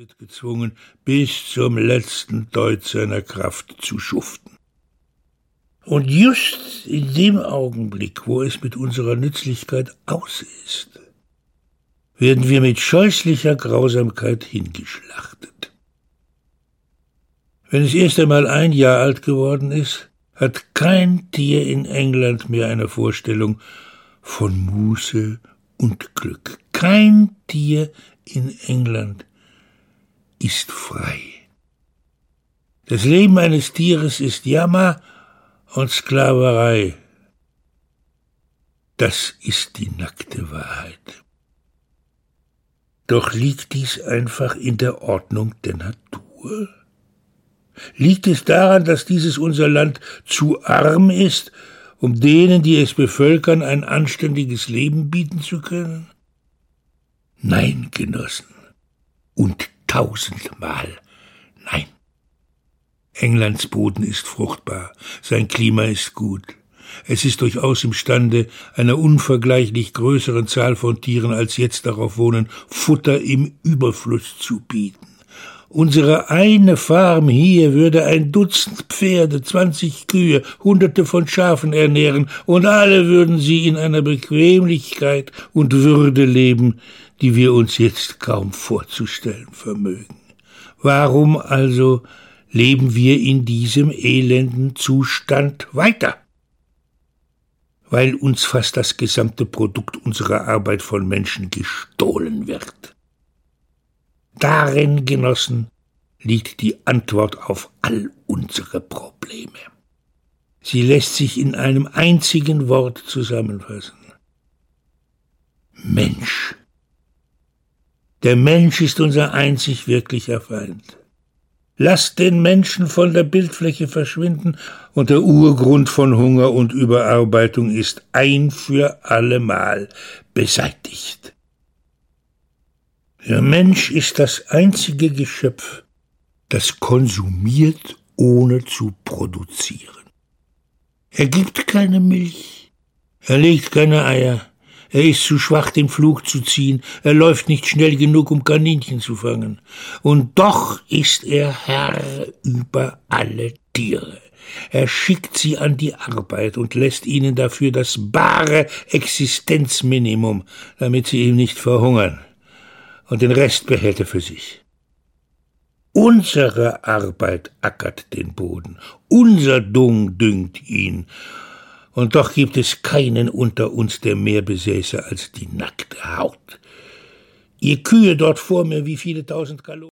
wird gezwungen, bis zum letzten Deut seiner Kraft zu schuften. Und just in dem Augenblick, wo es mit unserer Nützlichkeit aus ist, werden wir mit scheußlicher Grausamkeit hingeschlachtet. Wenn es erst einmal ein Jahr alt geworden ist, hat kein Tier in England mehr eine Vorstellung von Muße und Glück. Kein Tier in England ist frei. Das Leben eines Tieres ist Jammer und Sklaverei. Das ist die nackte Wahrheit. Doch liegt dies einfach in der Ordnung der Natur? Liegt es daran, dass dieses unser Land zu arm ist, um denen, die es bevölkern, ein anständiges Leben bieten zu können? Nein, Genossen, und tausendmal nein. Englands Boden ist fruchtbar, sein Klima ist gut. Es ist durchaus imstande, einer unvergleichlich größeren Zahl von Tieren als jetzt darauf wohnen, Futter im Überfluss zu bieten. Unsere eine Farm hier würde ein Dutzend Pferde, zwanzig Kühe, hunderte von Schafen ernähren, und alle würden sie in einer Bequemlichkeit und Würde leben, die wir uns jetzt kaum vorzustellen vermögen. Warum also leben wir in diesem elenden Zustand weiter? Weil uns fast das gesamte Produkt unserer Arbeit von Menschen gestohlen wird. Darin, Genossen, liegt die Antwort auf all unsere Probleme. Sie lässt sich in einem einzigen Wort zusammenfassen. Mensch. Der Mensch ist unser einzig wirklicher Feind. Lasst den Menschen von der Bildfläche verschwinden, und der Urgrund von Hunger und Überarbeitung ist ein für allemal beseitigt. Der Mensch ist das einzige Geschöpf, das konsumiert, ohne zu produzieren. Er gibt keine Milch, er legt keine Eier, er ist zu schwach, den Flug zu ziehen, er läuft nicht schnell genug, um Kaninchen zu fangen. Und doch ist er Herr über alle Tiere. Er schickt sie an die Arbeit und lässt ihnen dafür das bare Existenzminimum, damit sie ihm nicht verhungern und den Rest behält er für sich. Unsere Arbeit ackert den Boden, unser Dung düngt ihn, und doch gibt es keinen unter uns, der mehr besäße als die nackte Haut. Ihr Kühe dort vor mir, wie viele tausend Kalorien.